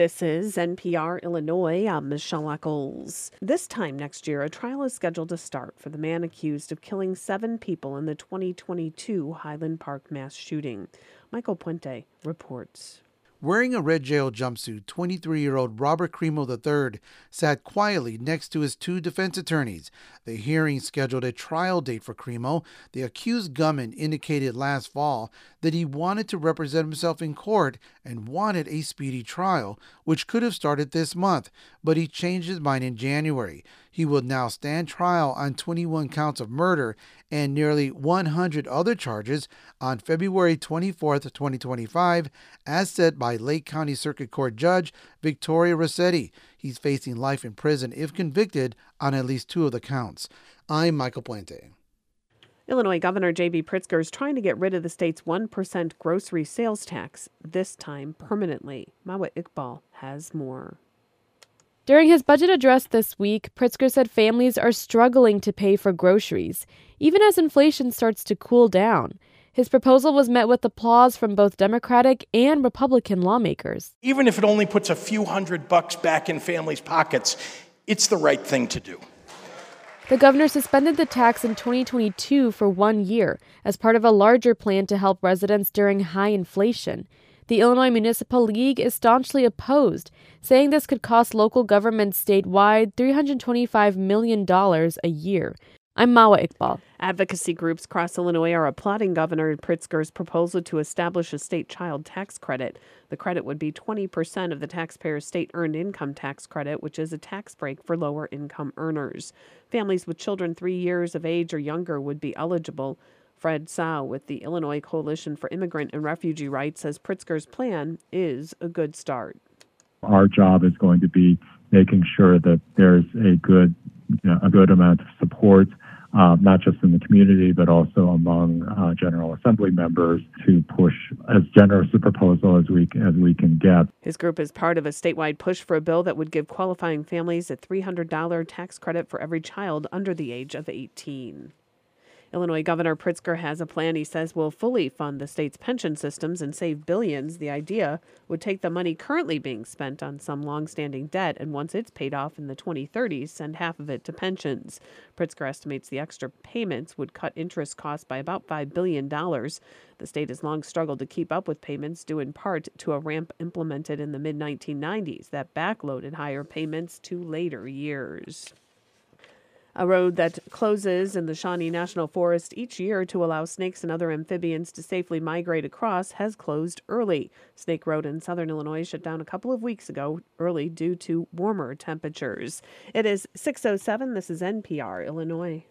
This is NPR Illinois. I'm Michelle Eccles. This time next year, a trial is scheduled to start for the man accused of killing seven people in the 2022 Highland Park mass shooting. Michael Puente reports. Wearing a red jail jumpsuit, 23 year old Robert Crimo III sat quietly next to his two defense attorneys. The hearing scheduled a trial date for Crimo. The accused gunman indicated last fall that he wanted to represent himself in court and wanted a speedy trial, which could have started this month, but he changed his mind in January. He will now stand trial on 21 counts of murder and nearly 100 other charges on February 24, 2025, as said by Lake County Circuit Court Judge Victoria Rossetti. He's facing life in prison if convicted on at least two of the counts. I'm Michael Puente. Illinois Governor J.B. Pritzker is trying to get rid of the state's 1% grocery sales tax, this time permanently. Mawa Iqbal has more. During his budget address this week, Pritzker said families are struggling to pay for groceries, even as inflation starts to cool down. His proposal was met with applause from both Democratic and Republican lawmakers. Even if it only puts a few hundred bucks back in families' pockets, it's the right thing to do. The governor suspended the tax in 2022 for one year as part of a larger plan to help residents during high inflation. The Illinois Municipal League is staunchly opposed, saying this could cost local governments statewide $325 million a year, I'm Mawa Iqbal. Advocacy groups across Illinois are applauding Governor Pritzker's proposal to establish a state child tax credit. The credit would be 20% of the taxpayer's state earned income tax credit, which is a tax break for lower income earners. Families with children three years of age or younger would be eligible. Fred Tsao with the Illinois Coalition for Immigrant and Refugee Rights says Pritzker's plan is a good start. Our job is going to be making sure that there's a good you know, a good amount of support uh, not just in the community, but also among uh, General Assembly members to push as generous a proposal as we as we can get. His group is part of a statewide push for a bill that would give qualifying families a $300 tax credit for every child under the age of 18. Illinois Governor Pritzker has a plan he says will fully fund the state's pension systems and save billions. The idea would take the money currently being spent on some longstanding debt and once it's paid off in the 2030s, send half of it to pensions. Pritzker estimates the extra payments would cut interest costs by about $5 billion. The state has long struggled to keep up with payments due in part to a ramp implemented in the mid 1990s that backloaded higher payments to later years. A road that closes in the Shawnee National Forest each year to allow snakes and other amphibians to safely migrate across has closed early. Snake Road in southern Illinois shut down a couple of weeks ago early due to warmer temperatures. It is 607. This is NPR Illinois.